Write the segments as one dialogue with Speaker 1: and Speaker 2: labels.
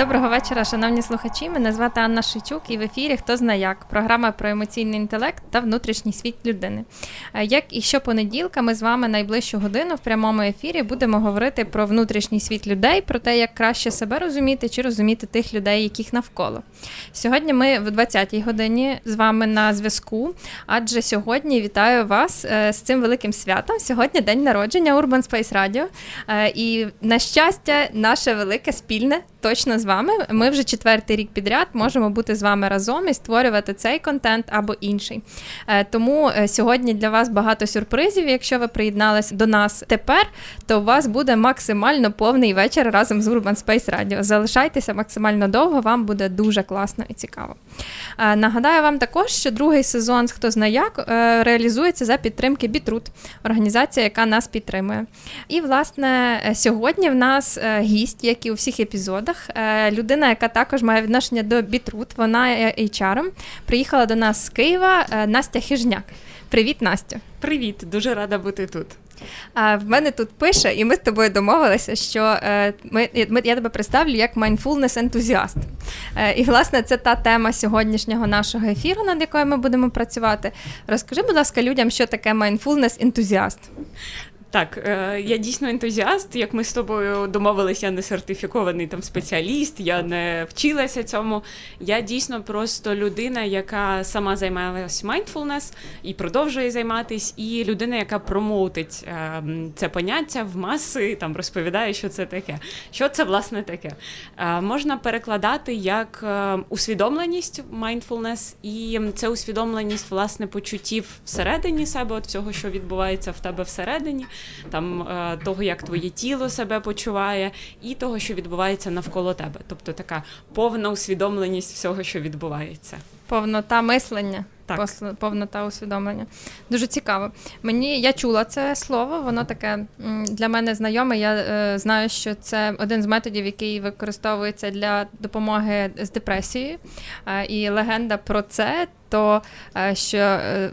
Speaker 1: Доброго вечора, шановні слухачі. Мене звати Анна Шичук, і в ефірі Хто зна як програма про емоційний інтелект та внутрішній світ людини. Е, як і щопонеділка, ми з вами найближчу годину в прямому ефірі будемо говорити про внутрішній світ людей, про те, як краще себе розуміти чи розуміти тих людей, яких навколо. Сьогодні ми в 20-й годині з вами на зв'язку, адже сьогодні вітаю вас е, з цим великим святом. Сьогодні день народження Urban Space Radio. Е, і на щастя, наше велике спільне точно з вами. Ми вже четвертий рік підряд можемо бути з вами разом і створювати цей контент або інший. Е, тому е, сьогодні для вас багато сюрпризів. Якщо ви приєдналися до нас тепер, то у вас буде максимально повний вечір разом з Urban Space Radio. Залишайтеся максимально довго, вам буде дуже класно і цікаво. Е, нагадаю вам також, що другий сезон хто знає як реалізується за підтримки Бітрут, організація, яка нас підтримує. І, власне, сьогодні в нас гість, як і у всіх епізодах, людина, яка також має відношення до Бітрут, вона HR, приїхала до нас з Києва е, Настя Хижняк. Привіт, Настя.
Speaker 2: Привіт, дуже рада бути тут.
Speaker 1: А в мене тут пише, і ми з тобою домовилися, що е, ми я тебе представлю як mindfulness ентузіаст. Е, і, власне, це та тема сьогоднішнього нашого ефіру, над якою ми будемо працювати. Розкажи, будь ласка, людям, що таке mindfulness ентузіаст.
Speaker 2: Так, е, я дійсно ентузіаст. Як ми з тобою домовилися, я не сертифікований там спеціаліст, я не вчилася цьому. Я дійсно просто людина, яка сама займалась mindfulness і продовжує займатись, і людина, яка промоутить е, це поняття в маси, там розповідає, що це таке. Що це власне таке? Е, можна перекладати як усвідомленість mindfulness, і це усвідомленість власне почуттів всередині себе, от всього, що відбувається в тебе всередині там е, того, як твоє тіло себе почуває, і того, що відбувається навколо тебе. Тобто така повна усвідомленість всього, що відбувається.
Speaker 1: Повнота мислення. Так. повнота усвідомлення. Дуже цікаво. Мені я чула це слово, воно таке для мене знайоме. Я е, знаю, що це один з методів, який використовується для допомоги з депресією. Е, і легенда про це то е, що е,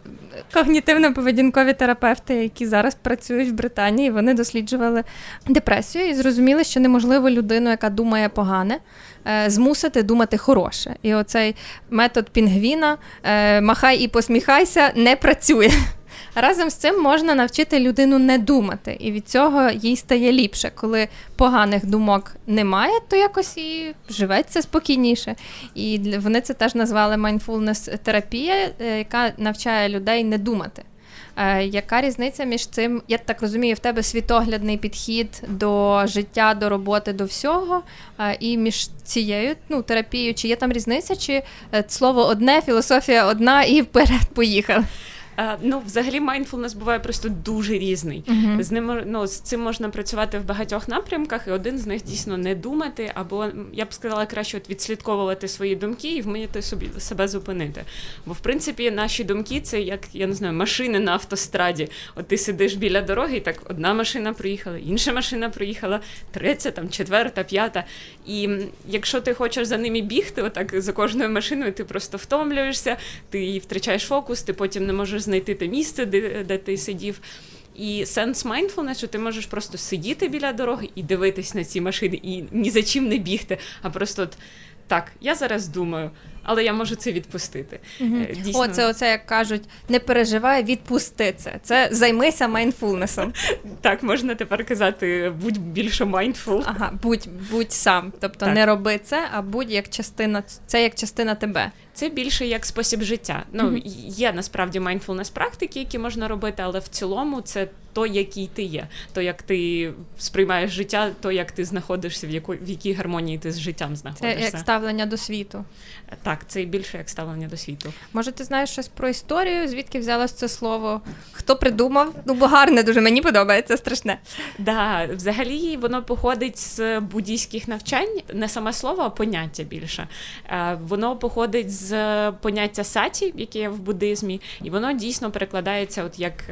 Speaker 1: когнітивно-поведінкові терапевти, які зараз працюють в Британії, вони досліджували депресію і зрозуміли, що неможливо людину, яка думає погане, змусити думати хороше. І оцей метод пінгвіна махай і посміхайся не працює. Разом з цим можна навчити людину не думати, і від цього їй стає ліпше. Коли поганих думок немає, то якось і живеться спокійніше. І вони це теж назвали mindfulness терапія, е, яка навчає людей не думати. Е, яка різниця між цим? Я так розумію, в тебе світоглядний підхід до життя, до роботи, до всього, е, і між цією ну, терапією, чи є там різниця, чи слово одне, філософія одна, і вперед поїхали?
Speaker 2: Ну, взагалі, майндфулнес буває просто дуже різний. Uh-huh. З ним ну, з цим можна працювати в багатьох напрямках, і один з них дійсно не думати, або я б сказала, краще от відслідковувати свої думки і вміти собі себе зупинити. Бо в принципі наші думки це як я не знаю, машини на автостраді. От ти сидиш біля дороги, і так одна машина приїхала, інша машина приїхала, третя, там четверта, п'ята. І якщо ти хочеш за ними бігти, отак за кожною машиною, ти просто втомлюєшся, ти втрачаєш фокус, ти потім не можеш знайти те місце, де, де ти сидів. І сенс mindfulness, що ти можеш просто сидіти біля дороги і дивитись на ці машини, і ні за чим не бігти, а просто от так, я зараз думаю, але я можу це відпустити.
Speaker 1: Угу. Дійсно. Оце, оце, як кажуть, не переживай, відпусти це. Це займися mindfulness ом.
Speaker 2: Так, можна тепер казати, будь більше mindful.
Speaker 1: Ага, будь будь сам. Тобто так. не роби це, а будь як частина, це як частина тебе.
Speaker 2: Це більше як спосіб життя. Ну mm-hmm. є насправді mindfulness практики, які можна робити, але в цілому це то, який ти є, то як ти сприймаєш життя, то як ти знаходишся, в яку в якій гармонії ти з життям знаходишся.
Speaker 1: Це як ставлення до світу.
Speaker 2: Так так, це більше як ставлення до світу.
Speaker 1: Може, ти знаєш щось про історію? Звідки взялось це слово? Хто придумав? Ну, бо гарне дуже мені подобається страшне.
Speaker 2: Да, взагалі воно походить з буддійських навчань, не саме слово, а поняття більше. Е, воно походить з поняття саті, яке є в буддизмі, і воно дійсно перекладається от як.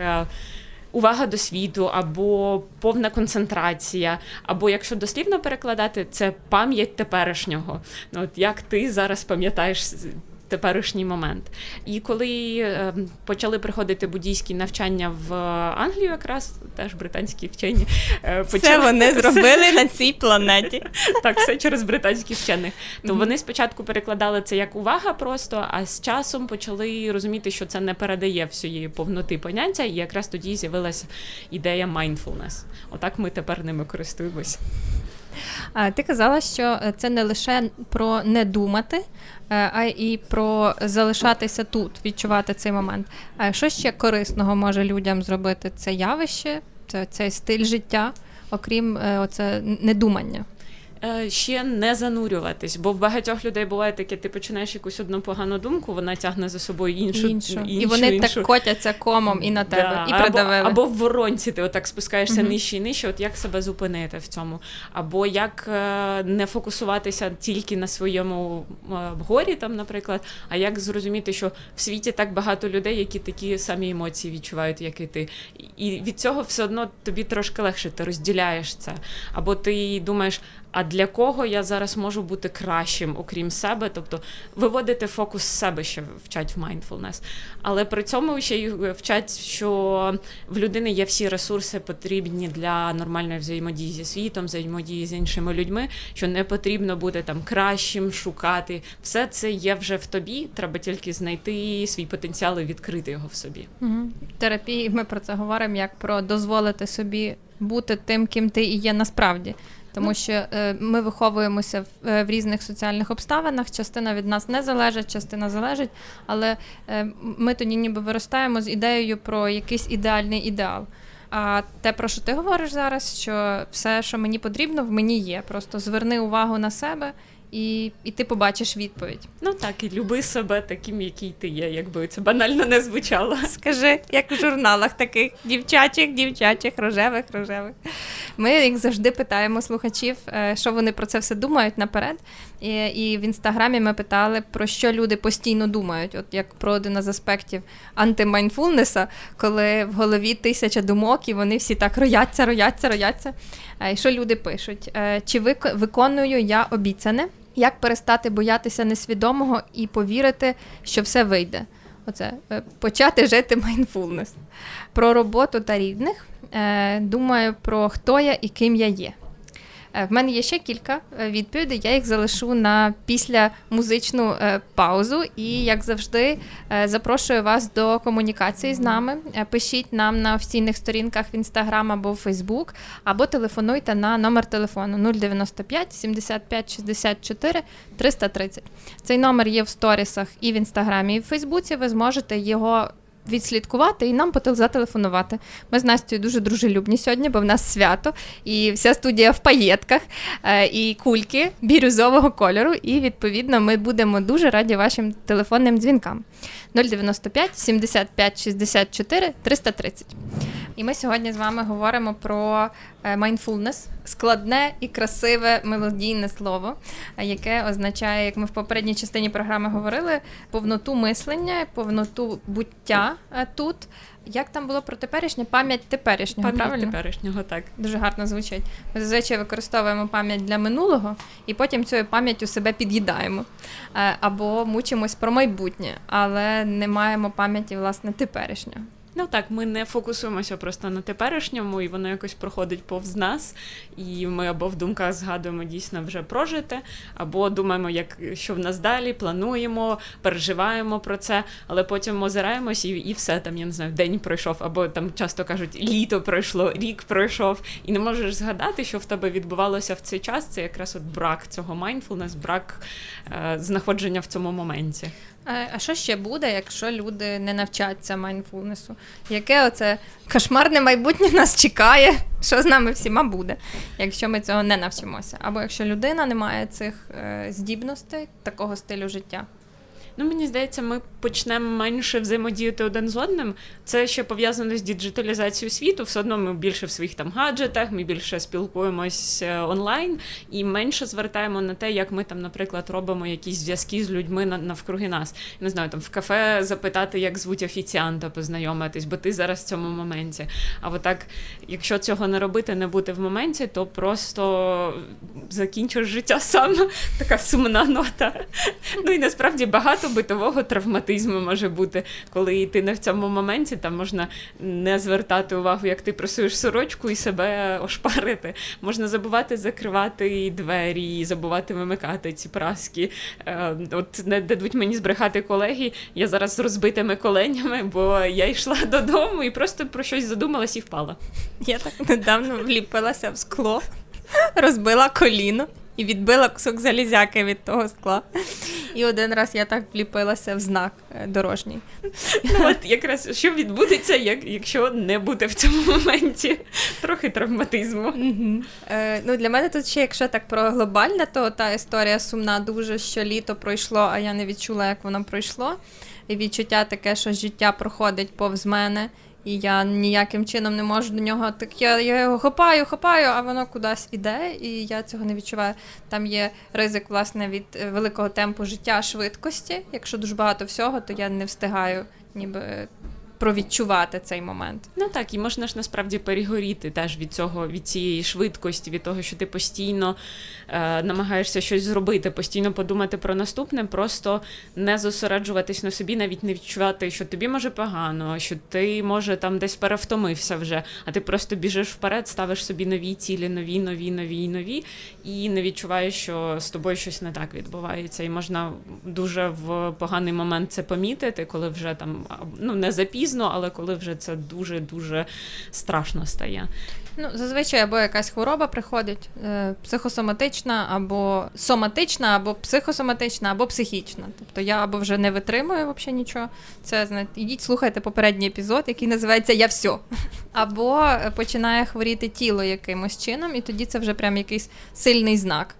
Speaker 2: Увага до світу, або повна концентрація, або якщо дослівно перекладати, це пам'ять теперішнього. Ну, От як ти зараз пам'ятаєш теперішній момент. І коли е, почали приходити буддійські навчання в Англію, якраз теж британські вчені
Speaker 1: е, почали... Все вони зробили на цій планеті.
Speaker 2: Так, все через британських вчених. То вони спочатку перекладали це як увага просто, а з часом почали розуміти, що це не передає всієї повноти поняття, і якраз тоді з'явилася ідея mindfulness. Отак ми тепер ними користуємося.
Speaker 1: Ти казала, що це не лише про не думати, е, а і про залишатися тут, відчувати цей момент. Що ще корисного може людям зробити? Це явище, це цей стиль життя, окрім е, оце недумання?
Speaker 2: Е, ще не занурюватись, бо в багатьох людей буває таке, ти починаєш якусь одну погану думку, вона тягне за собою іншу. іншу. іншу
Speaker 1: і вони іншу. так котяться комом і на тебе, да. і придавили.
Speaker 2: Або, або в воронці ти отак спускаєшся uh нижче і нижче, от як себе зупинити в цьому. Або як е, не фокусуватися тільки на своєму е, горі, там, наприклад, а як зрозуміти, що в світі так багато людей, які такі самі емоції відчувають, як і ти. І від цього все одно тобі трошки легше, ти розділяєш це. Або ти думаєш, а для кого я зараз можу бути кращим, окрім себе, тобто виводити фокус з себе, що вчать в mindfulness. Але при цьому ще й вчать, що в людини є всі ресурси потрібні для нормальної взаємодії зі світом, взаємодії з іншими людьми, що не потрібно бути там кращим, шукати. Все це є вже в тобі. Треба тільки знайти свій потенціал і відкрити його в собі.
Speaker 1: Угу. Терапії ми про це говоримо як про дозволити собі бути тим, ким ти і є насправді тому що е, ми виховуємося в, е, в різних соціальних обставинах. Частина від нас не залежить, частина залежить, але е, ми тоді ніби виростаємо з ідеєю про якийсь ідеальний ідеал. А те, про що ти говориш зараз, що все, що мені потрібно, в мені є. Просто зверни увагу на себе і і ти побачиш відповідь.
Speaker 2: Ну так, і люби себе таким, який ти є, якби це банально не звучало.
Speaker 1: Скажи, як в журналах таких дівчачих, дівчачих, рожевих, рожевих. Ми, як завжди, питаємо слухачів, е, що вони про це все думають наперед. І і в інстаграмі ми питали, про що люди постійно думають, от як про один з аспектів анти mindfulness а, коли в голові тисяча думок, і вони всі так рояться, рояться, рояться. Е, і що люди пишуть? Е, чи виконую я обіцяне? Як перестати боятися несвідомого і повірити, що все вийде? Оце е, почати жити mindfulness. Про роботу та рідних. Думаю про хто я і ким я є. Е, в мене є ще кілька е, відповідей. Я їх залишу на після музичну е, паузу. І, як завжди, запрошую вас до комунікації з нами. Пишіть нам на офіційних сторінках в інстаграм або в Фейсбук, або телефонуйте на номер телефону 095 75 64 330. Цей номер є в сторісах і в інстаграмі, і в Фейсбуці. Ви зможете його відслідкувати і нам зателефонувати. Ми з Настю дуже дружелюбні сьогодні, бо в нас свято, і вся студія в паєтках, е, і кульки бірюзового кольору. І відповідно ми будемо дуже раді вашим телефонним дзвінкам. 095 75 64 330. І ми сьогодні з вами говоримо про mindfulness, е, складне і красиве мелодійне слово, е, яке означає, як ми в попередній частині програми говорили, повноту мислення, повноту буття е, тут. Як там було про теперішнє? Пам'ять теперішнього.
Speaker 2: Пам'ять
Speaker 1: правильно?
Speaker 2: теперішнього, так.
Speaker 1: Дуже гарно звучить. Ми зазвичай використовуємо пам'ять для минулого і потім цією пам'яттю себе під'їдаємо або мучимось про майбутнє, але не маємо пам'яті власне теперішнього.
Speaker 2: Ну так, ми не фокусуємося просто на теперішньому, і воно якось проходить повз нас. І ми або в думках згадуємо дійсно вже прожите, або думаємо, як що в нас далі, плануємо, переживаємо про це, але потім озираємось і і все там, я не знаю, день пройшов, або там часто кажуть, літо пройшло, рік пройшов, і не можеш згадати, що в тебе відбувалося в цей час. Це якраз от брак цього mindfulness, брак е, знаходження в цьому моменті.
Speaker 1: А що ще буде, якщо люди не навчаться майнфулнесу? Яке оце кошмарне майбутнє нас чекає? Що з нами всіма буде, якщо ми цього не навчимося? Або якщо людина не має цих е, здібностей, такого стилю життя?
Speaker 2: Ну, мені здається, ми почнемо менше взаємодіяти один з одним. Це ще пов'язано з діджиталізацією світу. Все одно ми більше в своїх там гаджетах, ми більше спілкуємось е, онлайн і менше звертаємо на те, як ми там, наприклад, робимо якісь зв'язки з людьми навкруги нас. Не знаю, там в кафе запитати, як звуть офіціанта, познайомитись, бо ти зараз в цьому моменті. А отак, якщо цього не робити, не бути в моменті, то просто закінчиш життя сам. Така сумна нота. Ну і насправді багато битового травматизму може бути, коли ти не в цьому моменті, там можна не звертати увагу, як ти просуєш сорочку і себе ошпарити. Можна забувати закривати двері, забувати вимикати ці праски. Е, от не дадуть мені збрехати колеги. Я зараз з розбитими коленями, бо я йшла додому і просто про щось задумалась і впала.
Speaker 1: Я так недавно вліпилася в скло, розбила коліно і відбила кусок залізяки від того скла. І один раз я так вліпилася в знак е, дорожній.
Speaker 2: Ну, От якраз що відбудеться, як, якщо не бути в цьому моменті трохи травматизму.
Speaker 1: Угу. Е, ну, Для мене тут ще, якщо так про глобальне, то та історія сумна дуже, що літо пройшло, а я не відчула, як воно пройшло. І відчуття таке, що життя проходить повз мене і я ніяким чином не можу до нього. Так я я його хапаю, хапаю, а воно кудись іде, і я цього не відчуваю. Там є ризик власне від е, великого темпу життя швидкості. Якщо дуже багато всього, то я не встигаю ніби провідчувати цей момент.
Speaker 2: Ну так, і можна ж насправді перегоріти теж від цього, від цієї швидкості, від того, що ти постійно е, намагаєшся щось зробити, постійно подумати про наступне, просто не зосереджуватись на собі, навіть не відчувати, що тобі може погано, що ти може там десь перевтомився вже, а ти просто біжиш вперед, ставиш собі нові цілі, нові, нові, нові, нові, і не відчуваєш, що з тобою щось не так відбувається. І можна дуже в поганий момент це помітити, коли вже там ну не запізно пізно, але коли вже це дуже-дуже страшно стає.
Speaker 1: Ну, зазвичай або якась хвороба приходить е, психосоматична, або соматична, або психосоматична, або психічна. Тобто я або вже не витримую взагалі нічого. Це знаєте, ідіть, слухайте попередній епізод, який називається Я все. Або починає хворіти тіло якимось чином, і тоді це вже прям якийсь сильний знак.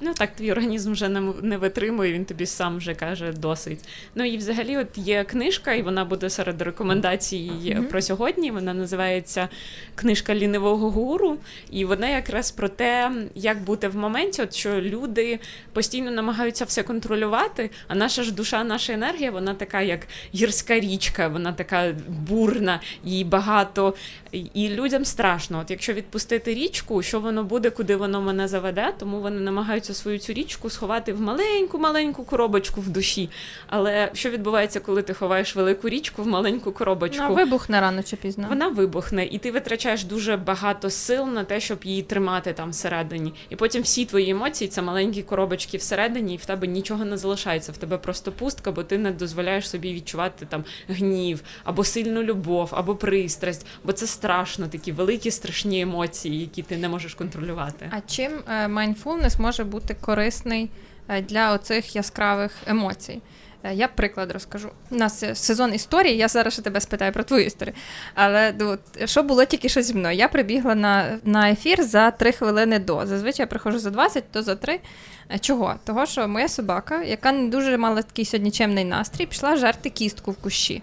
Speaker 2: Ну так, твій організм вже не не витримує, він тобі сам вже каже досить. Ну і взагалі, от є книжка, і вона буде серед рекомендацій mm-hmm. про сьогодні. Вона називається Книжка лінивого гуру. І вона якраз про те, як бути в моменті, от що люди постійно намагаються все контролювати, а наша ж душа, наша енергія, вона така, як гірська річка, вона така бурна, їй багато. І людям страшно. От якщо відпустити річку, що воно буде, куди воно мене заведе, тому вони намагаються намагаються свою цю річку сховати в маленьку-маленьку коробочку в душі. Але що відбувається, коли ти ховаєш велику річку в маленьку коробочку?
Speaker 1: Вона вибухне рано чи пізно.
Speaker 2: Вона вибухне, і ти витрачаєш дуже багато сил на те, щоб її тримати там всередині. І потім всі твої емоції це маленькі коробочки всередині, і в тебе нічого не залишається. В тебе просто пустка, бо ти не дозволяєш собі відчувати там гнів, або сильну любов, або пристрасть, бо це страшно, такі великі страшні емоції, які ти не можеш контролювати.
Speaker 1: А чим майндфулнес е, може бути корисний е, для оцих яскравих емоцій. Е, я приклад розкажу. У нас сезон історії, я зараз ще тебе спитаю про твою історію. Але ну, що було тільки що зі мною? Я прибігла на на ефір за 3 хвилини до. Зазвичай я приходжу за 20, то за 3. Е, чого? Того, що моя собака, яка не дуже мала такий сьогодні чемний настрій, пішла жерти кістку в кущі.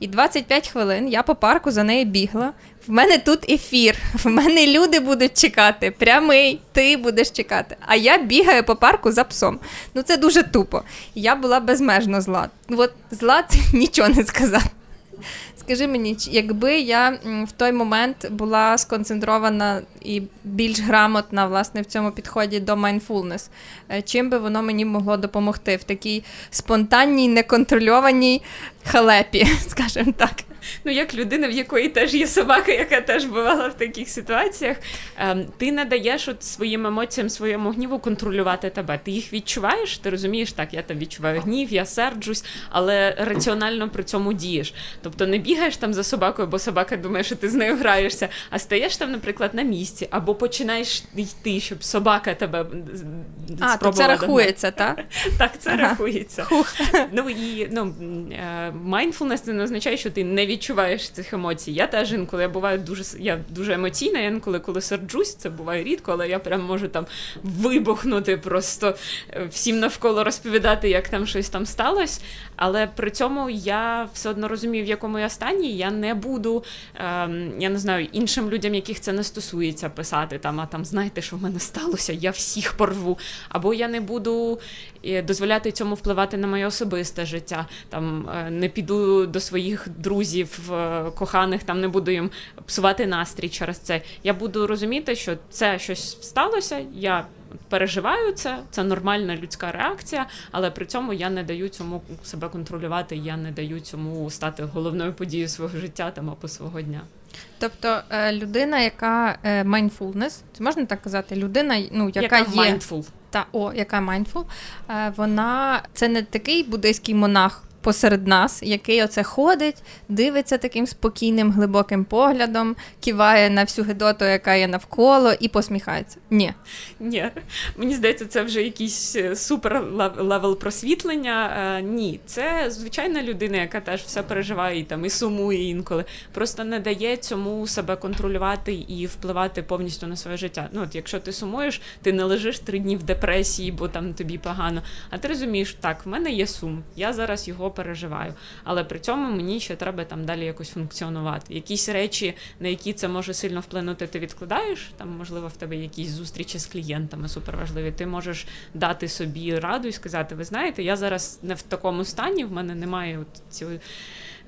Speaker 1: І 25 хвилин я по парку за нею бігла. В мене тут ефір, в мене люди будуть чекати. Прямий, ти будеш чекати. А я бігаю по парку за псом. Ну це дуже тупо. Я була безмежно зла. От зла це нічого не сказати. Скажи мені, якби я в той момент була сконцентрована і більш грамотна власне в цьому підході до mindfulness, е, чим би воно мені могло допомогти в такій спонтанній, неконтрольованій халепі, скажімо так.
Speaker 2: Ну, як людина, в якої теж є собака, яка теж бувала в таких ситуаціях, ем, ти не даєш от своїм емоціям, своєму гніву контролювати тебе. Ти їх відчуваєш, ти розумієш, так, я там відчуваю гнів, я серджусь, але раціонально при цьому дієш. Тобто не бігаєш там за собакою, бо собака думає, що ти з нею граєшся, а стаєш там, наприклад, на місці, або починаєш йти, щоб собака тебе
Speaker 1: А, то це рахується, так?
Speaker 2: Так, це рахується. Ну і ну, mindfulness це не означає, що ти не відчуваєш цих емоцій. Я теж інколи я буваю дуже я дуже емоційна, інколи коли серджусь, це буває рідко, але я прям можу там вибухнути, просто е, всім навколо розповідати, як там щось там сталося. Але при цьому я все одно розумію, в якому я стані. Я не буду, ем, я не знаю, іншим людям, яких це не стосується, писати там, а там знаєте, що в мене сталося, я всіх порву. Або я не буду е, дозволяти цьому впливати на моє особисте життя. Там е, не піду до своїх друзів, е, коханих, там не буду їм псувати настрій через це. Я буду розуміти, що це щось сталося. я переживаю це, це нормальна людська реакція, але при цьому я не даю цьому себе контролювати, я не даю цьому стати головною подією свого життя там або свого дня.
Speaker 1: Тобто е, людина, яка е, mindfulness, це можна так казати, людина, ну яка, яка
Speaker 2: є mindful.
Speaker 1: та о, яка mindful, е, вона це не такий буддийський монах посеред нас, який оце ходить, дивиться таким спокійним, глибоким поглядом, киває на всю гидоту, яка є навколо, і посміхається. Ні.
Speaker 2: Ні. Мені здається, це вже якийсь е, супер level просвітлення. Е, ні, це звичайна людина, яка теж все переживає і там і сумує інколи. Просто не дає цьому себе контролювати і впливати повністю на своє життя. Ну, от якщо ти сумуєш, ти не лежиш три дні в депресії, бо там тобі погано. А ти розумієш, так, в мене є сум, я зараз його переживаю. Але при цьому мені ще треба там далі якось функціонувати. Якісь речі, на які це може сильно вплинути, ти відкладаєш. Там, можливо, в тебе якісь зустрічі з клієнтами суперважливі. Ти можеш дати собі раду і сказати: ви знаєте, я зараз не в такому стані, в мене немає от цього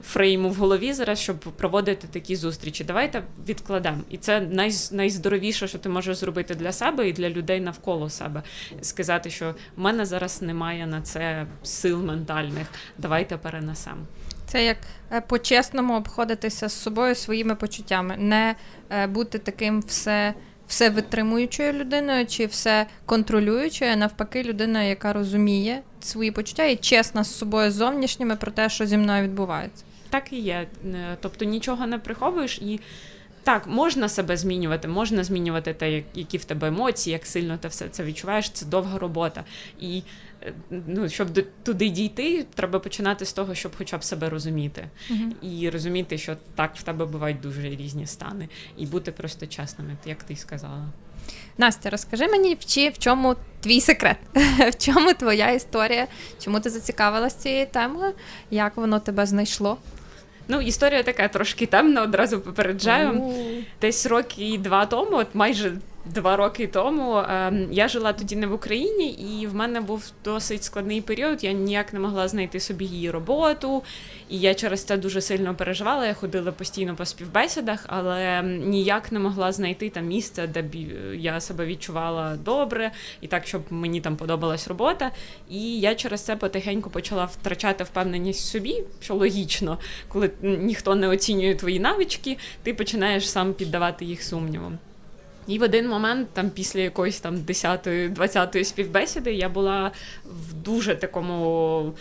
Speaker 2: фрейму в голові зараз, щоб проводити такі зустрічі. Давайте відкладемо. І це най, найздоровіше, що ти можеш зробити для себе і для людей навколо себе. Сказати, що в мене зараз немає на це сил ментальних. Давайте перенесемо.
Speaker 1: Це як е, по-чесному обходитися з собою своїми почуттями, не е, бути таким все. Все витримуючою людиною чи все контролюючою, навпаки, людиною, яка розуміє свої почуття і чесна з собою зовнішніми про те, що зі мною відбувається.
Speaker 2: Так і є. Е, тобто нічого не приховуєш і. Так, можна себе змінювати, можна змінювати те, які в тебе емоції, як сильно ти все це відчуваєш. Це довга робота. І е, ну, щоб туди дійти, треба починати з того, щоб хоча б себе розуміти. Uh-huh. І розуміти, що так в тебе бувають дуже різні стани, і бути просто чесними, як ти сказала.
Speaker 1: Настя, розкажи мені, чи в чому твій секрет, в чому твоя історія, чому ти зацікавилася цією темою, як воно тебе знайшло?
Speaker 2: Ну, історія така трошки темна, одразу попереджаю. Десь роки два тому, от майже два роки тому ем, я жила тоді не в Україні, і в мене був досить складний період. Я ніяк не могла знайти собі її роботу, і я через це дуже сильно переживала. Я ходила постійно по співбесідах, але ніяк не могла знайти там місце, де б я себе відчувала добре, і так, щоб мені там подобалась робота. І я через це потихеньку почала втрачати впевненість в собі, що логічно, коли ніхто не оцінює твої навички, ти починаєш сам піддавати їх сумнівам. І в один момент, там після якоїсь там 10-20 співбесіди, я була в дуже такому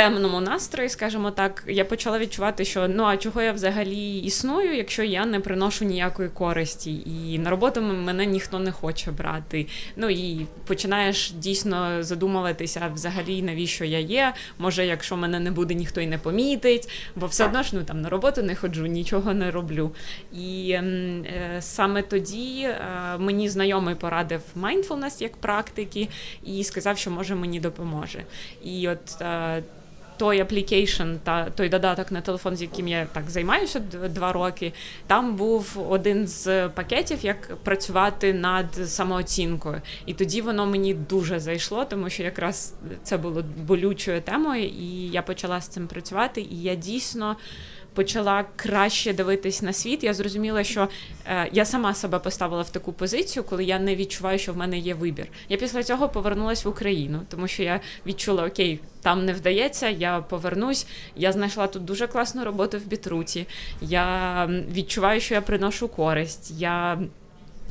Speaker 2: темному настрої, скажімо так, я почала відчувати, що ну а чого я взагалі існую, якщо я не приношу ніякої користі, і на роботу мене ніхто не хоче брати. Ну і починаєш дійсно задумуватися взагалі, навіщо я є. Може, якщо мене не буде, ніхто й не помітить, бо все одно ж ну там на роботу не ходжу, нічого не роблю. І ем, е, саме тоді е, мені знайомий порадив mindfulness як практики, і сказав, що може мені допоможе. І от е, той application та той додаток на телефон, з яким я так займаюся два роки. Там був один з пакетів, як працювати над самооцінкою. І тоді воно мені дуже зайшло, тому що якраз це було болючою темою, і я почала з цим працювати. І я дійсно почала краще дивитись на світ, я зрозуміла, що е, я сама себе поставила в таку позицію, коли я не відчуваю, що в мене є вибір. Я після цього повернулася в Україну, тому що я відчула, окей, там не вдається, я повернусь. Я знайшла тут дуже класну роботу в Бітруті. Я відчуваю, що я приношу користь. Я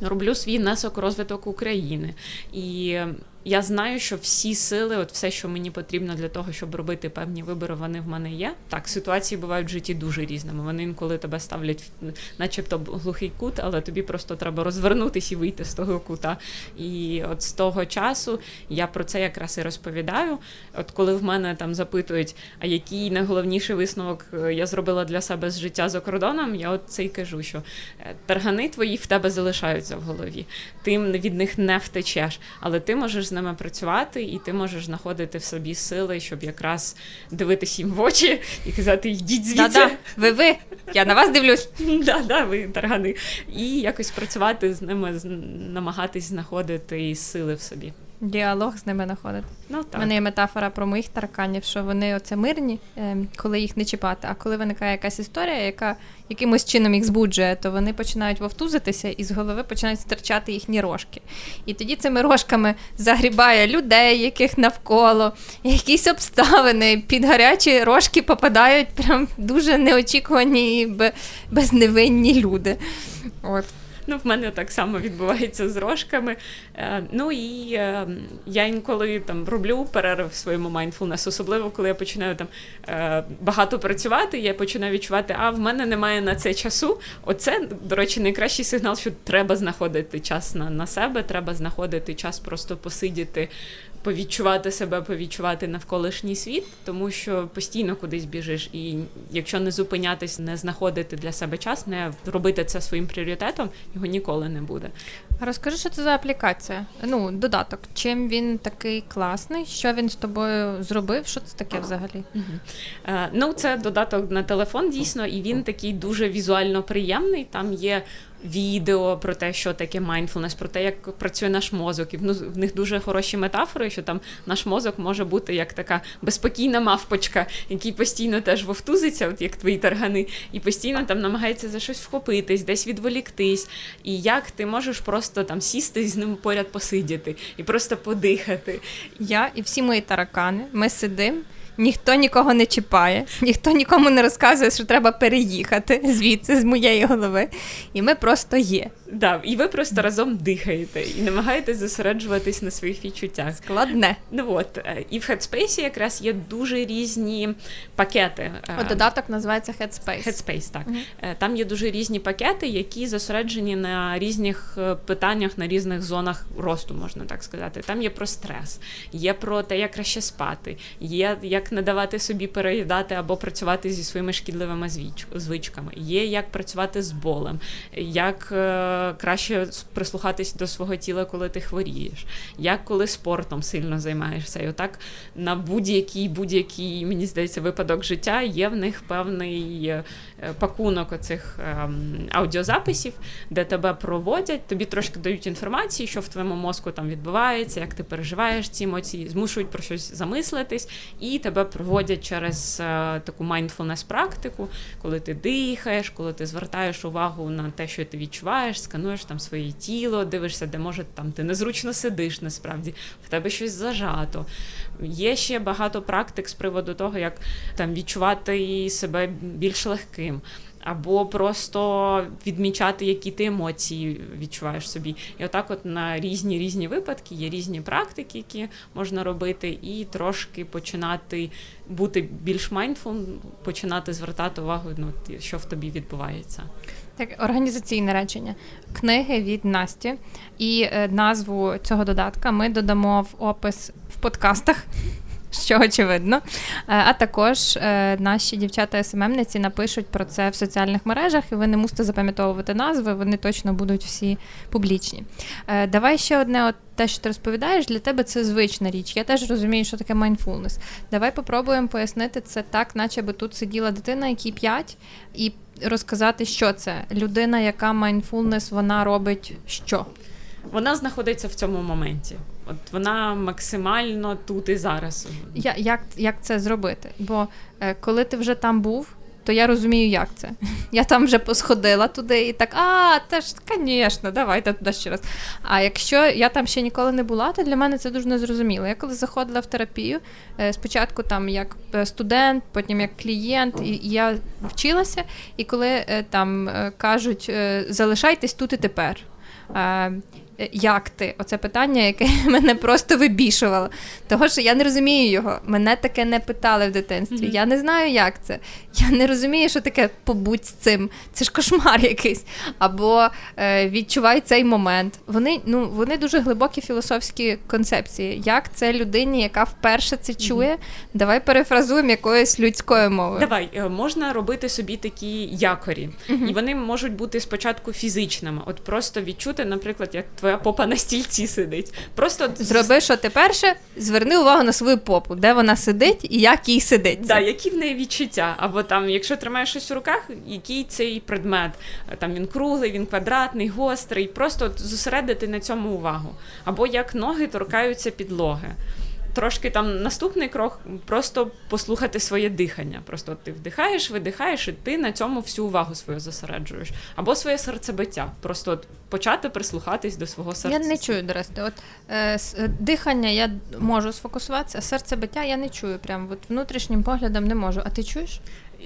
Speaker 2: роблю свій внесок розвиток України. І я знаю, що всі сили, от все, що мені потрібно для того, щоб робити певні вибори, вони в мене є. Так, ситуації бувають в житті дуже різними. Вони інколи тебе ставлять, начебто, глухий кут, але тобі просто треба розвернутися і вийти з того кута. І от з того часу я про це якраз і розповідаю. От коли в мене там запитують, а який найголовніший висновок е, я зробила для себе з життя за кордоном, я от це й кажу, що е, таргани твої в тебе залишаються в голові. Ти від них не втечеш, але ти можеш з ними працювати, і ти можеш знаходити в собі сили, щоб якраз дивитися їм в очі і казати Йдіть звідси. Да-да,
Speaker 1: ви ви, я на вас дивлюсь.
Speaker 2: Да-да, ви таргани. І якось працювати з ними, намагатись знаходити сили в собі.
Speaker 1: Діалог з ними знаходити.
Speaker 2: Ну, так.
Speaker 1: У мене є метафора про моїх тараканів, що вони оце мирні, ем, коли їх не чіпати. А коли виникає якась історія, яка якимось чином їх збуджує, то вони починають вовтузитися і з голови починають стирчати їхні рожки. І тоді цими рожками загрібає людей, яких навколо, якісь обставини. Під гарячі рожки попадають прям дуже неочікувані і безневинні люди. От.
Speaker 2: Ну, в мене так само відбувається з рожками. Е, ну і е, я інколи там роблю перерив в своєму майндфулнес, особливо коли я починаю там е, багато працювати, я починаю відчувати, а в мене немає на це часу. Оце, до речі, найкращий сигнал, що треба знаходити час на, на себе, треба знаходити час просто посидіти повідчувати себе, повідчувати навколишній світ, тому що постійно кудись біжиш, і якщо не зупинятись, не знаходити для себе час, не робити це своїм пріоритетом, його ніколи не буде.
Speaker 1: Розкажи, що це за аплікація? Ну, додаток. Чим він такий класний? Що він з тобою зробив? Що це таке взагалі?
Speaker 2: Угу. Е, ну, це додаток на телефон, дійсно, і він такий дуже візуально приємний. Там є відео про те, що таке mindfulness, про те, як працює наш мозок. І в них дуже хороші метафори, що там наш мозок може бути як така безпокійна мавпочка, який постійно теж вовтузиться, от як твої таргани, і постійно там намагається за щось вхопитись, десь відволіктись. І як ти можеш просто там сісти і з ним поряд посидіти і просто подихати.
Speaker 1: Я і всі мої таракани, ми сидимо ніхто нікого не чіпає, ніхто нікому не розказує, що треба переїхати звідси з моєї голови. І ми просто є.
Speaker 2: Да, І ви просто разом дихаєте і намагаєтесь зосереджуватись на своїх відчуттях.
Speaker 1: Складне.
Speaker 2: Ну от е, і в Headspace якраз є дуже різні пакети.
Speaker 1: О, додаток називається Headspace.
Speaker 2: Headspace, так. uh Там є дуже різні пакети, які зосереджені на різних е, питаннях, на різних зонах росту, можна так сказати. Там є про стрес, є про те, як краще спати, є як не давати собі переїдати або працювати зі своїми шкідливими звичками, є як працювати з болем, як краще прислухатись до свого тіла, коли ти хворієш, як коли спортом сильно займаєшся. І отак на будь-який будь-який, мені здається, випадок життя є в них певний е, пакунок оцих ем, аудіозаписів, де тебе проводять, тобі трошки дають інформації, що в твоєму мозку там відбувається, як ти переживаєш ці емоції, змушують про щось замислитись, і тебе проводять через е, таку mindfulness практику, коли ти дихаєш, коли ти звертаєш увагу на те, що ти відчуваєш скануєш там своє тіло, дивишся, де може там ти незручно сидиш, насправді в тебе щось зажато. Є ще багато практик з приводу того, як там відчувати себе більш легким. Або просто відмічати, які ти емоції відчуваєш собі. І отак, от на різні різні випадки є різні практики, які можна робити, і трошки починати бути більш mindful, починати звертати увагу, ну що в тобі відбувається.
Speaker 1: Так, організаційне речення книги від Насті і е, назву цього додатка ми додамо в опис в подкастах. Що очевидно. Е, а також е, наші дівчата-СММниці напишуть про це в соціальних мережах, і ви не мусите запам'ятовувати назви, вони точно будуть всі публічні. Е, давай ще одне, от те, що ти розповідаєш, для тебе це звична річ. Я теж розумію, що таке mindfulness. Давай попробуємо пояснити це так, наче би тут сиділа дитина, якій 5, і розказати, що це. Людина, яка mindfulness, вона робить що?
Speaker 2: Вона знаходиться в цьому моменті. От вона максимально тут і зараз.
Speaker 1: Я, Як як це зробити? Бо е, коли ти вже там був, то я розумію, як це. Я там вже посходила туди і так, а, теж, звісно, давайте туди ще раз. А якщо я там ще ніколи не була, то для мене це дуже незрозуміло. Я коли заходила в терапію, е, спочатку там як е, студент, потім як клієнт, і я вчилася, і коли е, там кажуть, залишайтесь тут і тепер. Е, як ти? Оце питання, яке мене просто вибішувало. Того, що я не розумію його. Мене таке не питали в дитинстві. Mm-hmm. Я не знаю, як це. Я не розумію, що таке побудь з цим. Це ж кошмар якийсь. Або е, відчувай цей момент. Вони ну, вони дуже глибокі філософські концепції. Як це людині, яка вперше це чує? Mm-hmm. Давай перефразуємо якоюсь людською мовою.
Speaker 2: Давай, е, можна робити собі такі якорі, mm-hmm. і вони можуть бути спочатку фізичними. От просто відчути, наприклад, як твоя попа на стільці сидить. Просто
Speaker 1: зроби, що ти перше, зверни увагу на свою попу, де вона сидить і як їй сидить.
Speaker 2: Да, які в неї відчуття. Або там, якщо тримаєш щось у руках, який цей предмет. Там він круглий, він квадратний, гострий. Просто зосередити на цьому увагу. Або як ноги торкаються підлоги трошки там наступний крок просто послухати своє дихання. Просто ти вдихаєш, видихаєш, і ти на цьому всю увагу свою зосереджуєш. Або своє серцебиття. Просто от почати прислухатись до свого серця.
Speaker 1: Я не чую, до речі. От е, дихання я можу сфокусуватися, а серцебиття я не чую. Прям от внутрішнім поглядом не можу. А ти чуєш?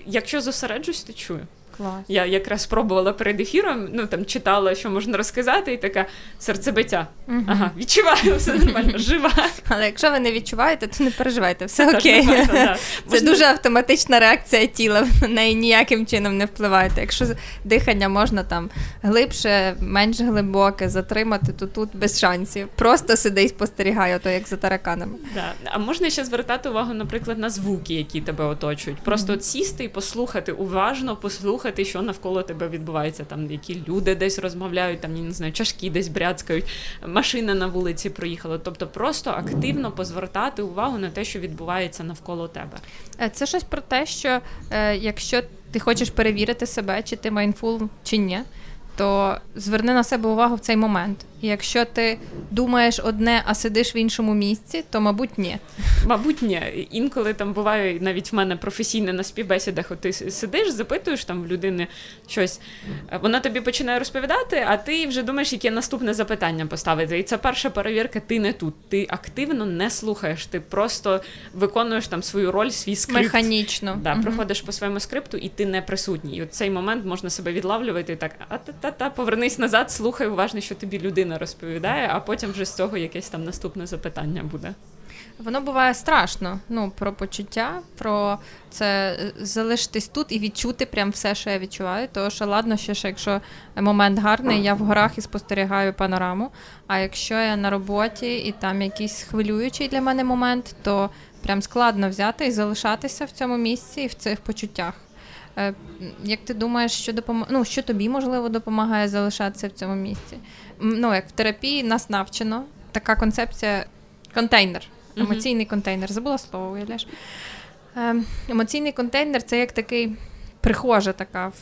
Speaker 2: Якщо зосереджусь, то чую.
Speaker 1: Клас.
Speaker 2: Я якраз спробувала перед ефіром, ну там читала, що можна розказати, і така серцебиття. Угу. Ага, відчуваю, все нормально, жива.
Speaker 1: Але якщо ви не відчуваєте, то не переживайте, все це окей. Нормально, да. Це можна... дуже автоматична реакція тіла, на неї ніяким чином не впливаєте. Якщо дихання можна там глибше, менш глибоке затримати, то тут без шансів. Просто сиди і спостерігай, ото як за тараканами.
Speaker 2: Да. А можна ще звертати увагу, наприклад, на звуки, які тебе оточують. Просто mm-hmm. от сісти і послухати уважно, послухати слухати, що навколо тебе відбувається. Там які люди десь розмовляють, там я не знаю, чашки десь бряцкають, машина на вулиці проїхала. Тобто, просто активно позвертати увагу на те, що відбувається навколо тебе.
Speaker 1: Е, це щось про те, що е, якщо ти хочеш перевірити себе, чи ти mindful, чи ні, то зверни на себе увагу в цей момент. І якщо ти думаєш одне, а сидиш в іншому місці, то мабуть ні.
Speaker 2: Мабуть, ні. Інколи там буває навіть в мене професійне на співбесідах, от ти сидиш, запитуєш там в людини щось, вона тобі починає розповідати, а ти вже думаєш, яке наступне запитання поставити. І це перша перевірка, ти не тут. Ти активно не слухаєш, ти просто виконуєш там свою роль, свій скрипт.
Speaker 1: Механічно.
Speaker 2: Да, угу. Проходиш по своєму скрипту, і ти не присутній. І от цей момент можна себе відлавлювати і так, а та-та-та, повернись назад, слухай уважно, що тобі людина людина розповідає, а потім вже з цього якесь там наступне запитання буде.
Speaker 1: Воно буває страшно. Ну, про почуття, про це е, залишитись тут і відчути прям все, що я відчуваю. Тому що ладно, ще ж, якщо момент гарний, я в горах і спостерігаю панораму. А якщо я на роботі і там якийсь хвилюючий для мене момент, то прям складно взяти і залишатися в цьому місці і в цих почуттях. Е, як ти думаєш, що допом... ну, що тобі можливо допомагає залишатися в цьому місці? Ну, як в терапії нас навчено така концепція контейнер, емоційний контейнер. Забула слово, уявляєш? Е, емоційний контейнер це як такий прихожа така в,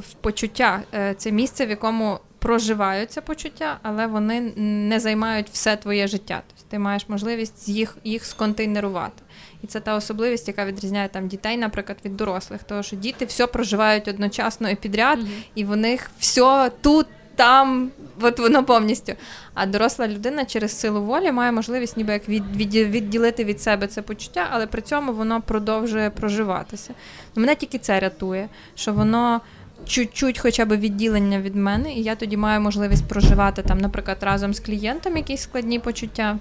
Speaker 1: в почуття. Е, це місце, в якому проживаються почуття, але вони не займають все твоє життя. Тобто ти маєш можливість їх їх сконтейнерувати. І це та особливість, яка відрізняє там дітей, наприклад, від дорослих. Тому що діти все проживають одночасно і підряд, mm-hmm. і в них все тут, там, от воно повністю. А доросла людина через силу волі має можливість ніби як від, від, відділити від себе це почуття, але при цьому воно продовжує проживатися. Мене тільки це рятує, що воно. Чуть-чуть хоча б відділення від мене, і я тоді маю можливість проживати там, наприклад, разом з клієнтом якісь складні почуття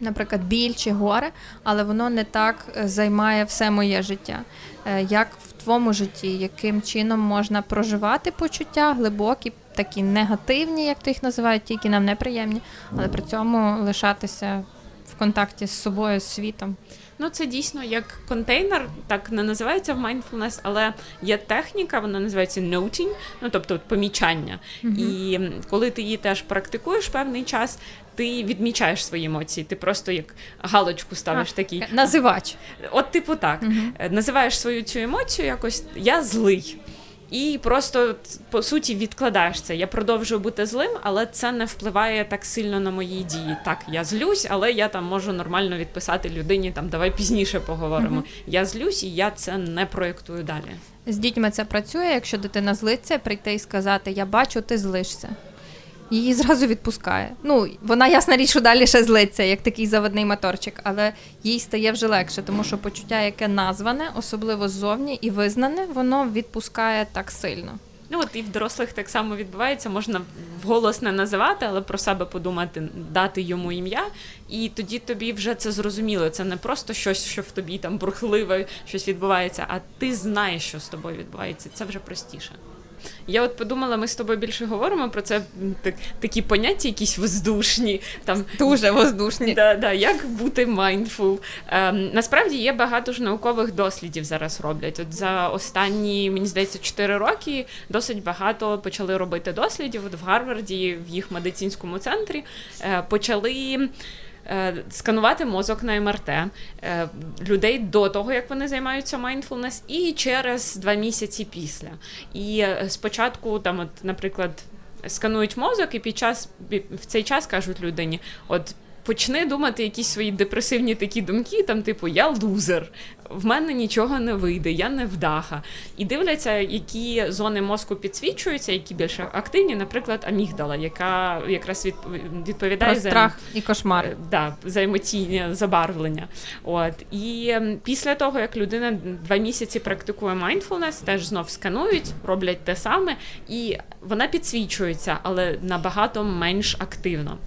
Speaker 1: наприклад, біль чи горе, але воно не так е, займає все моє життя. Е, як в твоєму житті, яким чином можна проживати почуття глибокі, такі негативні, як то їх називають, тільки нам неприємні, але при цьому лишатися в контакті з собою, з світом.
Speaker 2: Ну, це дійсно як контейнер, так не називається в mindfulness, але є техніка, вона називається noting, ну тобто помічання. Mm-hmm. І коли ти її теж практикуєш певний час, ти відмічаєш свої емоції. Ти просто як галочку ставиш а, такий.
Speaker 1: Називач.
Speaker 2: От, типу, так. Mm-hmm. Називаєш свою цю емоцію якось я злий. І просто по суті відкладаєш це. Я продовжую бути злим, але це не впливає так сильно на мої дії. Так, я злюсь, але я там можу нормально відписати людині. Там давай пізніше поговоримо. uh Я злюсь, і я це не проєктую далі.
Speaker 1: З дітьми це працює. Якщо дитина злиться, прийти і сказати Я бачу, ти злишся її зразу відпускає. Ну, вона ясна річ, що далі ще злиться, як такий заводний моторчик, але їй стає вже легше, тому що почуття, яке назване, особливо ззовні і визнане, воно відпускає так сильно.
Speaker 2: Ну от і в дорослих так само відбувається, можна вголос не називати, але про себе подумати, дати йому ім'я, і тоді тобі вже це зрозуміло. Це не просто щось, що в тобі там бурхливе, щось відбувається, а ти знаєш, що з тобою відбувається. Це вже простіше. Я от подумала, ми з тобою більше говоримо про це так, такі поняття, якісь воздушні. Там
Speaker 1: Дуже воздушні.
Speaker 2: Да, да, Як бути mindful. Ем, Насправді є багато ж наукових дослідів зараз роблять. От за останні, мені здається, 4 роки досить багато почали робити дослідів. От в Гарварді, в їх медицинському центрі е, почали. Е, сканувати мозок на МРТ е, людей до того, як вони займаються mindfulness, і через два місяці після. І е, спочатку, там, от, наприклад, сканують мозок, і під час в цей час кажуть людині: от почни думати якісь свої депресивні такі думки, там, типу, я лузер, в мене нічого не вийде, я не вдаха. І дивляться, які зони мозку підсвічуються, які більш активні, наприклад, амігдала, яка якраз відповідає
Speaker 1: Про страх за і кошмар. Е,
Speaker 2: да, за емоційне забарвлення. От І після того, як людина два місяці практикує mindfulness, теж знов сканують, роблять те саме, і вона підсвічується, але набагато менш активно.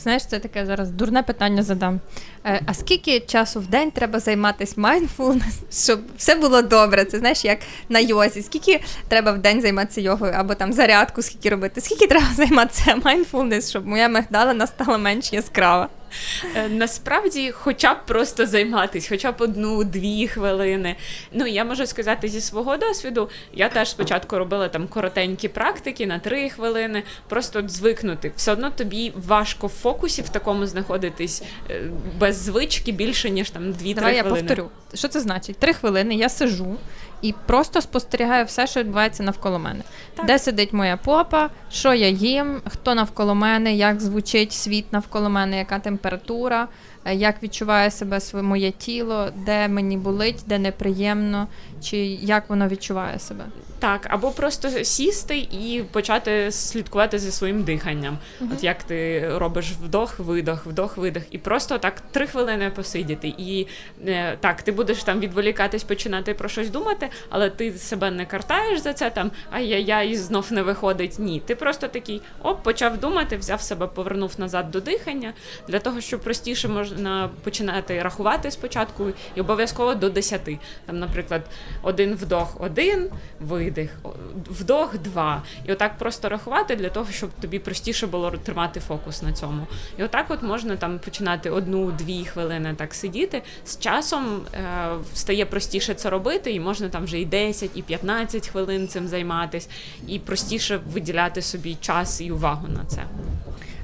Speaker 1: Знаєш, це таке зараз дурне питання задам. Е, а скільки часу в день треба займатися mindfulness, щоб все було добре? Це знаєш, як на йозі. Скільки треба в день займатися йогою, або там зарядку, скільки робити? Скільки треба займатися mindfulness, щоб моя мигдалина стала менш яскрава?
Speaker 2: Е, насправді, хоча б просто займатися, хоча б одну-дві хвилини. Ну, я можу сказати зі свого досвіду, я теж спочатку робила там коротенькі практики на три хвилини, просто звикнути. Все одно тобі важко в фокусі в такому знаходитись е, без звички більше, ніж там дві-три хвилини.
Speaker 1: Давай я повторю. Що це значить? Три хвилини я сижу і просто спостерігаю все, що відбувається навколо мене. Так. Де сидить моя попа, що я їм, хто навколо мене, як звучить світ навколо мене, яка температура. Е, як відчуває себе своє моє тіло, де мені болить, де неприємно, чи як воно відчуває себе.
Speaker 2: Так, або просто сісти і почати слідкувати за своїм диханням. uh От як ти робиш вдох, видох, вдох, видох, і просто так три хвилини посидіти. І е, так, ти будеш там відволікатись, починати про щось думати, але ти себе не картаєш за це там, ай-яй-яй, знов не виходить. Ні. Ти просто такий оп, почав думати, взяв себе, повернув назад до дихання для того, щоб простіше можна починати рахувати спочатку і обов'язково до десяти. Там, наприклад, один вдох, один видих видих, вдох, два. І отак просто рахувати для того, щоб тобі простіше було тримати фокус на цьому. І отак от можна там починати одну-дві хвилини так сидіти. З часом е, стає простіше це робити, і можна там вже і 10, і 15 хвилин цим займатись, і простіше виділяти собі час і увагу на це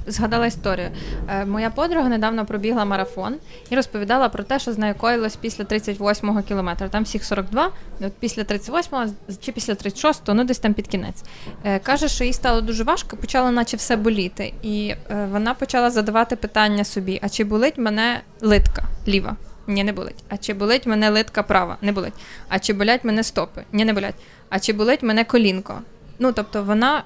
Speaker 1: згадала історію. Е, моя подруга недавно пробігла марафон і розповідала про те, що з нею коїлось після 38-го кілометра. Там всіх 42, от після 38-го чи після 36-го, ну десь там під кінець. Е, каже, що їй стало дуже важко, почало наче все боліти. І е, вона почала задавати питання собі: а чи болить мене литка ліва? Ні, не болить. А чи болить мене литка права? Не болить. А чи болять мене стопи? Ні, не болять. А чи болить мене колінко? Ну тобто вона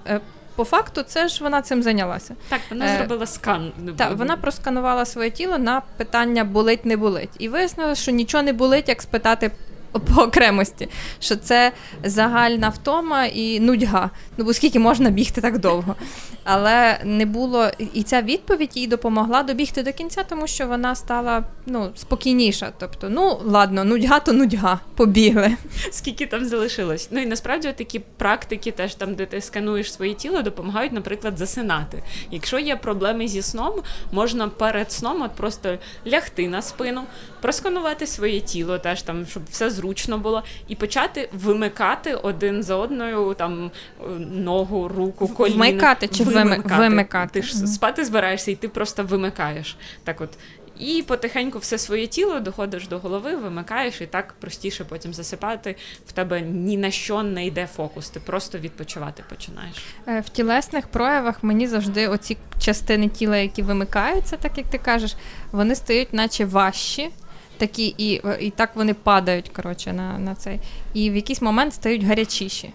Speaker 1: по факту, це ж вона цим зайнялася.
Speaker 2: Так, вона е, зробила скан.
Speaker 1: Так, вона просканувала своє тіло на питання болить, не болить. І вияснила, що нічого не болить, як спитати по окремості, що це загальна втома і нудьга. Ну бо скільки можна бігти так довго. Але не було і ця відповідь їй допомогла добігти до кінця, тому що вона стала ну, спокійніша. Тобто, ну ладно, нудьга то нудьга, побігли.
Speaker 2: Скільки там залишилось? Ну і насправді такі практики, теж там, де ти скануєш своє тіло, допомагають, наприклад, засинати. Якщо є проблеми зі сном, можна перед сном от просто лягти на спину, просканувати своє тіло, теж там, щоб все зручно було, і почати вимикати один за одною там ногу, руку, коліно.
Speaker 1: Вмикати чи вимикати? вимикати.
Speaker 2: Ти ж спати збираєшся, і ти просто вимикаєш. Так от. І потихеньку все своє тіло доходиш до голови, вимикаєш, і так простіше потім засипати. В тебе ні на що не йде фокус, ти просто відпочивати починаєш.
Speaker 1: Е, в тілесних проявах мені завжди оці частини тіла, які вимикаються, так як ти кажеш, вони стають, наче важчі такі, і і так вони падають коротше, на на цей. І в якийсь момент стають гарячіші.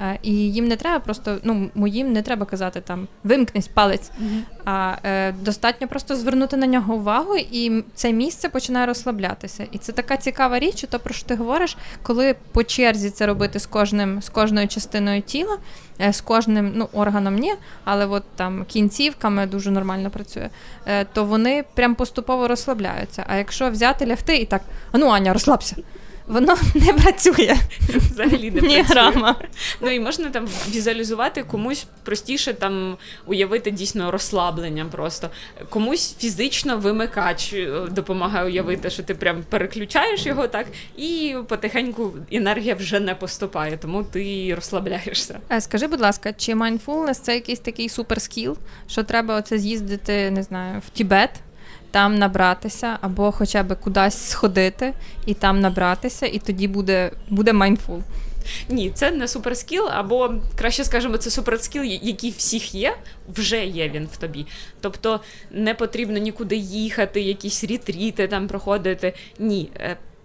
Speaker 1: Е, і їм не треба просто, ну моїм не треба казати там вимкнись палець, mm-hmm. а е, достатньо просто звернути на нього увагу, і це місце починає розслаблятися. І це така цікава річ, то про що ти говориш, коли по черзі це робити з кожним з кожною частиною тіла, е, з кожним ну органом ні, але от там кінцівками дуже нормально працює, е, то вони прям поступово розслабляються. А якщо взяти лягти і так, а ну Аня, розслабся воно не працює.
Speaker 2: Взагалі не працює. грама. Ну і можна там візуалізувати комусь простіше там уявити дійсно розслаблення просто. Комусь фізично вимикач е, допомагає уявити, що ти прям переключаєш його так, і потихеньку енергія вже не поступає, тому ти розслабляєшся.
Speaker 1: Е, скажи, будь ласка, чи mindfulness це якийсь такий superskill, що треба оце з'їздити, не знаю, в Тібет? Там набратися, або хоча б кудись сходити і там набратися, і тоді буде буде mindful.
Speaker 2: Ні, це не superskill, або краще скажемо, це superskill, який всіх є, вже є він в тобі. Тобто не потрібно нікуди їхати, якісь ретріти там проходити. Ні.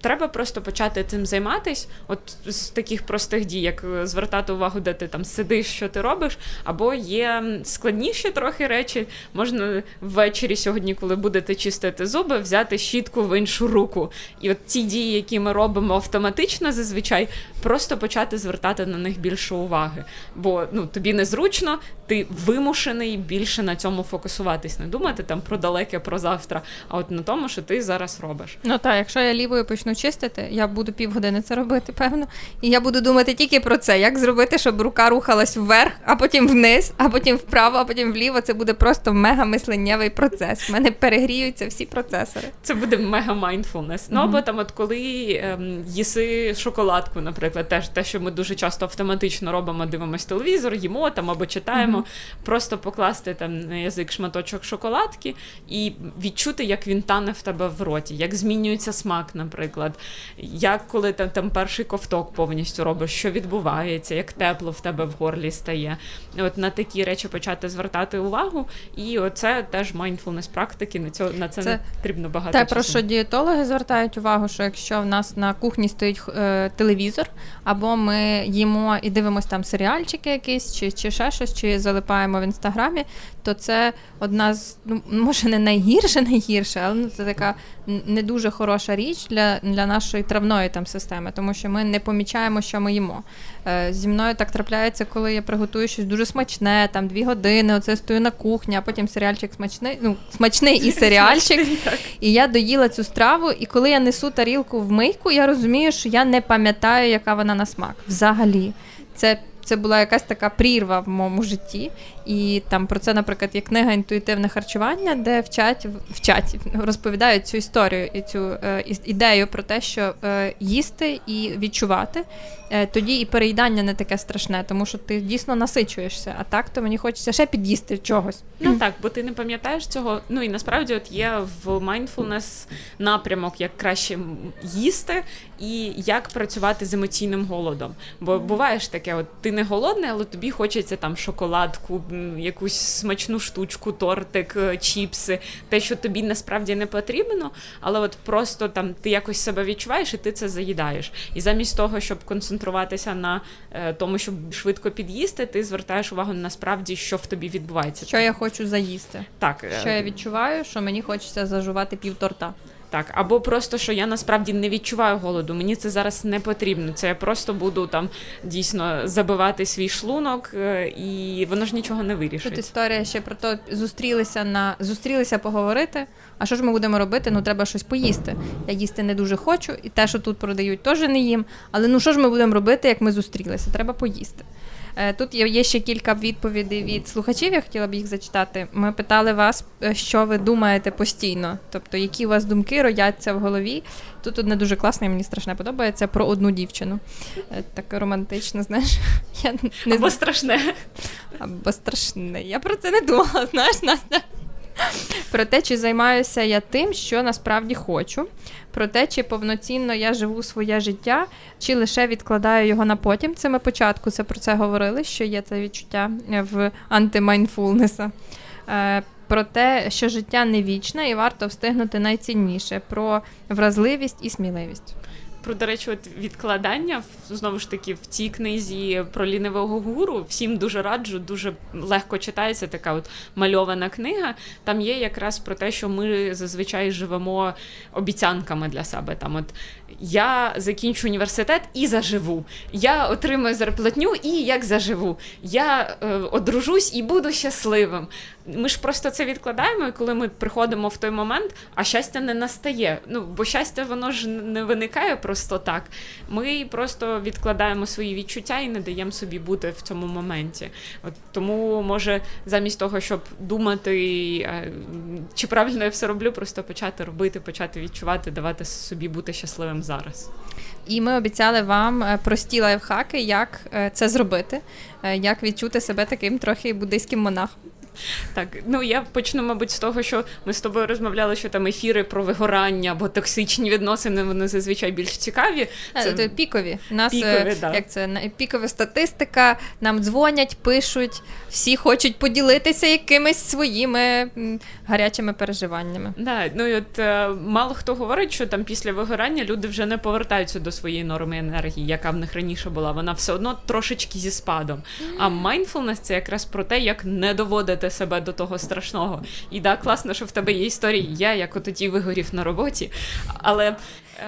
Speaker 2: Треба просто почати цим займатись, от з таких простих дій, як е, звертати увагу, де ти там сидиш, що ти робиш, або є складніші трохи речі. Можна ввечері сьогодні, коли будете чистити зуби, взяти щітку в іншу руку. І от ці дії, які ми робимо автоматично, зазвичай, просто почати звертати на них більше уваги. Бо ну тобі незручно, ти вимушений більше на цьому фокусуватись, не думати там про далеке, про завтра, а от на тому, що ти зараз робиш.
Speaker 1: Ну так, якщо я лівою почну чистити, я буду півгодини це робити, певно. І я буду думати тільки про це, як зробити, щоб рука рухалась вверх, а потім вниз, а потім вправо, а потім вліво. Це буде просто мега мисленнєвий процес. У мене перегріються всі процесори.
Speaker 2: Це буде мега майндфулнес. Ну або там, от коли ем, їси шоколадку, наприклад, теж те, що ми дуже часто автоматично робимо, дивимось телевізор, їмо там або читаємо, mm-hmm. просто покласти там на язик шматочок шоколадки і відчути, як він тане в тебе в роті, як змінюється смак, наприклад наприклад, як коли ти там перший ковток повністю робиш, що відбувається, як тепло в тебе в горлі стає. От на такі речі почати звертати увагу, і оце теж майндфулнес практики. На цього на це, це не потрібно багато.
Speaker 1: Те,
Speaker 2: часу.
Speaker 1: про що дієтологи звертають увагу, що якщо в нас на кухні стоїть е, телевізор, або ми їмо і дивимося там серіальчики якісь, чи чи ще щось, чи залипаємо в інстаграмі, то це одна з ну може не найгірше, найгірше, але ну, це така не дуже хороша річ для для нашої травної там системи, тому що ми не помічаємо, що ми їмо. Е, Зі мною так трапляється, коли я приготую щось дуже смачне, там дві години, оце стою на кухні, а потім серіальчик смачний, ну смачний і серіальчик. І я доїла цю страву, і коли я несу тарілку в мийку, я розумію, що я не пам'ятаю, яка вона на смак. Взагалі. Це це була якась така прірва в моєму житті. І там про це, наприклад, є книга інтуїтивне харчування, де вчать вчать, розповідають цю історію і цю е, ідею про те, що е, їсти і відчувати. Е, тоді і переїдання не таке страшне, тому що ти дійсно насичуєшся. А так то мені хочеться ще під'їсти чогось.
Speaker 2: Ну так, бо ти не пам'ятаєш цього. Ну і насправді от є в mindfulness напрямок, як краще їсти і як працювати з емоційним голодом. Бо буває ж таке, от ти не голодний, але тобі хочеться там шоколадку, якусь смачну штучку, тортик, е, чіпси, те, що тобі насправді не потрібно, але от просто там ти якось себе відчуваєш і ти це заїдаєш. І замість того, щоб концентруватися на е, тому, щоб швидко під'їсти, ти звертаєш увагу насправді, що в тобі відбувається.
Speaker 1: Що я хочу заїсти?
Speaker 2: Так
Speaker 1: е, що я відчуваю, що мені хочеться зажувати пів торта.
Speaker 2: Так, або просто що я насправді не відчуваю голоду. Мені це зараз не потрібно. Це я просто буду там дійсно забивати свій шлунок, е, і воно ж нічого не вирішить.
Speaker 1: Тут історія ще про те, зустрілися на зустрілися поговорити. А що ж ми будемо робити? Ну треба щось поїсти. Я їсти не дуже хочу, і те, що тут продають, теж не їм. Але ну що ж ми будемо робити, як ми зустрілися? Треба поїсти. Е, тут є ще кілька відповідей від слухачів. Я хотіла б їх зачитати. Ми питали вас, е, що ви думаєте постійно, тобто які у вас думки рояться в голові. Тут одне дуже класне, мені страшне подобається про одну дівчину. Е, таке романтичне, знаєш.
Speaker 2: Я не Або страшне.
Speaker 1: Або страшне. Я про це не думала, знаєш, Настя. Про те, чи займаюся я тим, що насправді хочу, про те, чи повноцінно я живу своє життя, чи лише відкладаю його на потім. Це ми початку це про це говорили, що є це відчуття в антимайнфулнеса. Е, про те, що життя не вічне і варто встигнути найцінніше, про вразливість і сміливість.
Speaker 2: Про до речі, от відкладання знову ж таки в цій книзі про лінивого гуру. Всім дуже раджу, дуже легко читається така от мальована книга. Там є якраз про те, що ми зазвичай живемо обіцянками для себе. Там, от я закінчу університет і заживу. Я отримаю зарплатню і як заживу. Я е, одружусь і буду щасливим. Ми ж просто це відкладаємо, і коли ми приходимо в той момент, а щастя не настає. Ну бо щастя, воно ж не виникає просто так. Ми просто відкладаємо свої відчуття і не даємо собі бути в цьому моменті. От Тому може замість того, щоб думати, е, чи правильно я все роблю, просто почати робити, почати відчувати, давати собі бути щасливим зараз.
Speaker 1: І ми обіцяли вам е, прості лайфхаки, як е, це зробити, як відчути себе таким трохи буддийським монахом.
Speaker 2: Так, ну я почну, мабуть, з того, що ми з тобою розмовляли, що там ефіри про вигорання або токсичні відносини, вони зазвичай більш цікаві.
Speaker 1: Це, це пікові. У нас пікові, да. як це пікова статистика, нам дзвонять, пишуть, всі хочуть поділитися якимись своїми гарячими переживаннями.
Speaker 2: Да, ну і от е, мало хто говорить, що там після вигорання люди вже не повертаються до своєї норми енергії, яка в них раніше була. Вона все одно трошечки зі спадом. А mindfulness – це якраз про те, як не доводити доводити себе до того страшного. І да, класно, що в тебе є історії. Я як тоді вигорів на роботі. Але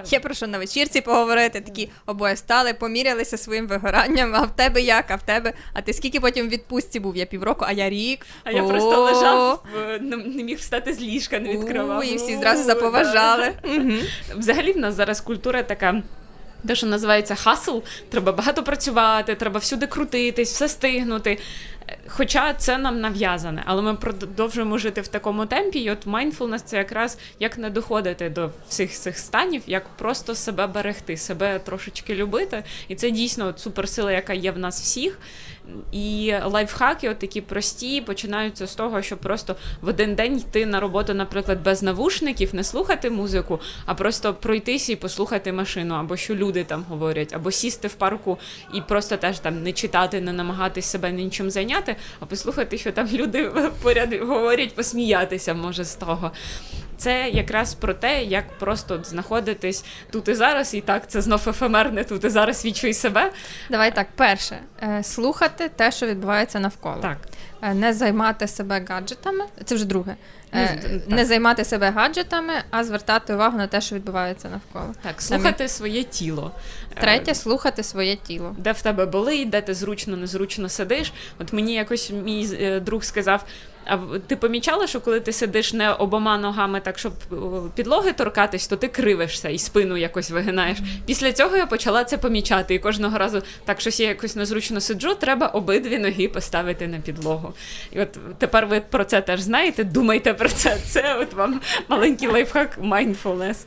Speaker 1: Є про що на вечірці поговорити, такі обоє стали, помірялися своїм вигоранням, а в тебе як, а в тебе, а ти скільки потім в відпустці був? Я півроку, а я рік.
Speaker 2: А я просто лежав, не міг встати з ліжка, не відкривав.
Speaker 1: І всі зразу заповажали.
Speaker 2: Взагалі в нас зараз культура така. Те, що називається хасл, треба багато працювати, треба всюди крутитись, все встигнути. Хоча це нам нав'язане, але ми продовжуємо жити в такому темпі. І от mindfulness – це якраз як не доходити до всіх цих станів, як просто себе берегти, себе трошечки любити. І це дійсно от суперсила, яка є в нас всіх. І лайфхаки, от такі прості, починаються з того, щоб просто в один день йти на роботу, наприклад, без навушників, не слухати музику, а просто пройтися і послухати машину, або що люди там говорять, або сісти в парку і просто теж там не читати, не намагатись себе нічим зайняти, а послухати, що там люди поряд говорять, посміятися може з того це якраз про те, як просто знаходитись тут і зараз, і так це знов ефемерне тут і зараз відчуй себе.
Speaker 1: Давай так, перше, е, слухати те, що відбувається навколо.
Speaker 2: Так.
Speaker 1: Е, не займати себе гаджетами, це вже друге. Не, не займати себе гаджетами, а звертати увагу на те, що відбувається навколо.
Speaker 2: Так, слухати Там... своє тіло.
Speaker 1: Третє слухати своє тіло.
Speaker 2: Де в тебе болить, де ти зручно, незручно сидиш. От мені якось мій друг сказав: а ти помічала, що коли ти сидиш не обома ногами, так щоб підлоги торкатись, то ти кривишся і спину якось вигинаєш. Після цього я почала це помічати. І кожного разу так щось я якось незручно сиджу, треба обидві ноги поставити на підлогу. І от тепер ви про це теж знаєте, думайте про це. Це от вам маленький лайфхак mindfulness.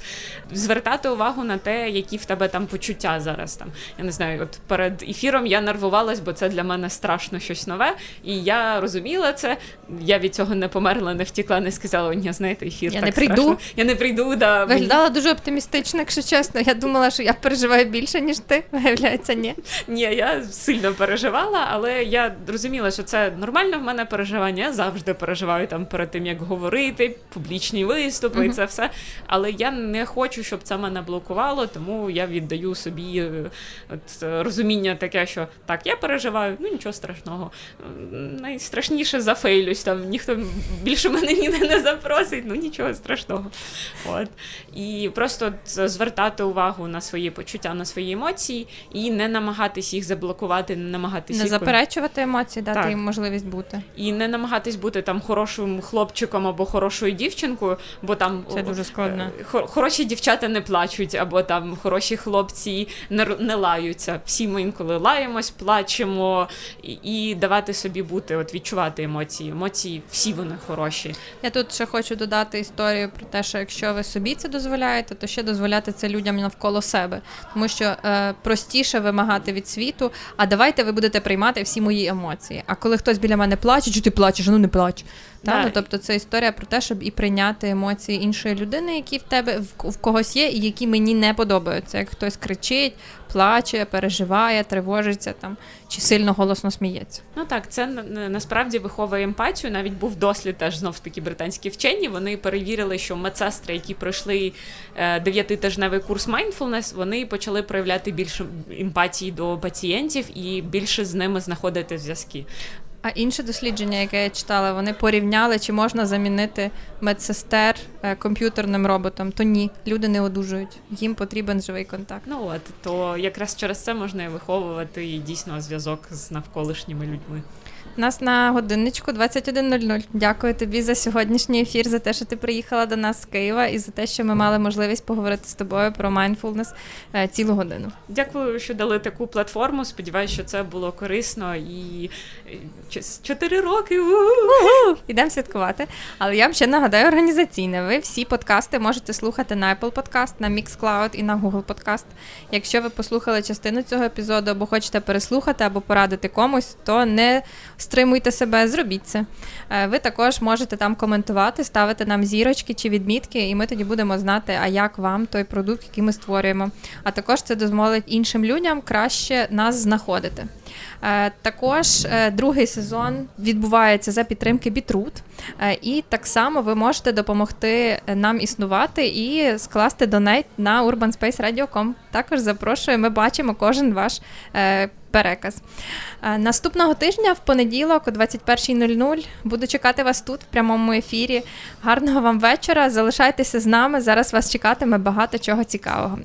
Speaker 2: Звертати увагу на те, які в тебе там почуття зараз. Там Я не знаю, от перед ефіром я нервувалась, бо це для мене страшно щось нове. І я розуміла це я від цього не померла, не втікла, не сказала, ні, знаєте, ефір.
Speaker 1: Я
Speaker 2: так
Speaker 1: не прийду.
Speaker 2: Страшно. Я не прийду. да.
Speaker 1: Виглядала дуже оптимістично, якщо чесно. Я думала, що я переживаю більше, ніж ти. Виявляється, ні.
Speaker 2: Ні, я сильно переживала, але я розуміла, що це нормально в мене переживання. Я завжди переживаю там перед тим, як говорити, публічні виступи uh-huh. і це все. Але я не хочу, щоб це мене блокувало, тому я віддаю собі е, от, розуміння таке, що так, я переживаю, ну нічого страшного. Найстрашніше зафейлюсь там ніхто більше мене ніде не запросить, ну нічого страшного. От. І просто звертати увагу на свої почуття, на свої емоції і не намагатись їх заблокувати, не намагатись
Speaker 1: не їх... заперечувати емоції, дати так. їм можливість бути.
Speaker 2: І не намагатись бути там хорошим хлопчиком або хорошою дівчинкою, бо там
Speaker 1: це дуже складно.
Speaker 2: Е, хороші дівчата не плачуть, або там хороші хлопці не не лаються. Всі ми інколи лаємось, плачемо і, і давати собі бути, от відчувати емоції. Емоції емоції, всі вони хороші.
Speaker 1: Я тут ще хочу додати історію про те, що якщо ви собі це дозволяєте, то ще дозволяти це людям навколо себе, тому що е, простіше вимагати від світу. А давайте ви будете приймати всі мої емоції. А коли хтось біля мене плаче, чи ти плачеш, ну не плач. Та? Ну, Тобто це історія про те, щоб і прийняти емоції іншої людини, які в тебе в, в когось є, і які мені не подобаються. Як хтось кричить, плаче, переживає, тривожиться там чи сильно голосно сміється.
Speaker 2: Ну так, це насправді виховує емпатію. Навіть був дослід теж знов таки британські вчені. Вони перевірили, що медсестри, які пройшли е, дев'ятитижневий курс mindfulness, вони почали проявляти більше емпатії до пацієнтів і більше з ними знаходити зв'язки.
Speaker 1: А інше дослідження, яке я читала, вони порівняли, чи можна замінити медсестер е, комп'ютерним роботом. То ні, люди не одужують. Їм потрібен живий контакт.
Speaker 2: Ну от то якраз через це можна виховувати і дійсно зв'язок з навколишніми людьми.
Speaker 1: Нас на годинничку 21.00. Дякую тобі за сьогоднішній ефір, за те, що ти приїхала до нас з Києва, і за те, що ми мали можливість поговорити з тобою про майндфулнес цілу годину.
Speaker 2: Дякую, що дали таку платформу. Сподіваюся, що це було корисно і е, чотири роки.
Speaker 1: Ідемо святкувати. Але я вам ще нагадаю організаційне. Ви всі подкасти можете слухати на Apple Podcast, на Mixcloud і на Google Podcast. Якщо ви послухали частину цього епізоду, або хочете переслухати, або порадити комусь, то не стримуйте себе, зробіть це. Е, ви також можете там коментувати, ставити нам зірочки чи відмітки, і ми тоді будемо знати, а як вам той продукт, який ми створюємо. А також це дозволить іншим людям краще нас знаходити. Е, також е, другий сезон відбувається за підтримки Бітрут, і так само ви можете допомогти нам існувати і скласти донейт на urbanspace.radio.com. Також запрошую, ми бачимо кожен ваш переказ. Е, наступного тижня в понеділок, о 21.00, буду чекати вас тут в прямому ефірі. Гарного вам вечора. Залишайтеся з нами. Зараз вас чекатиме багато чого цікавого.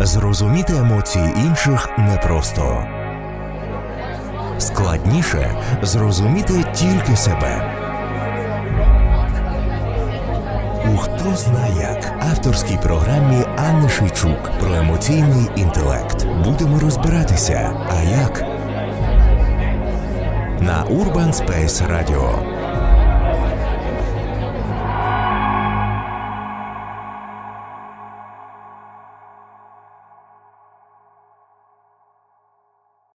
Speaker 3: Зрозуміти емоції інших непросто. Складніше зрозуміти тільки себе. Хто зна як авторській програмі Анни Шейчук про емоційний інтелект. Будемо розбиратися. А як? На Urban Space Radio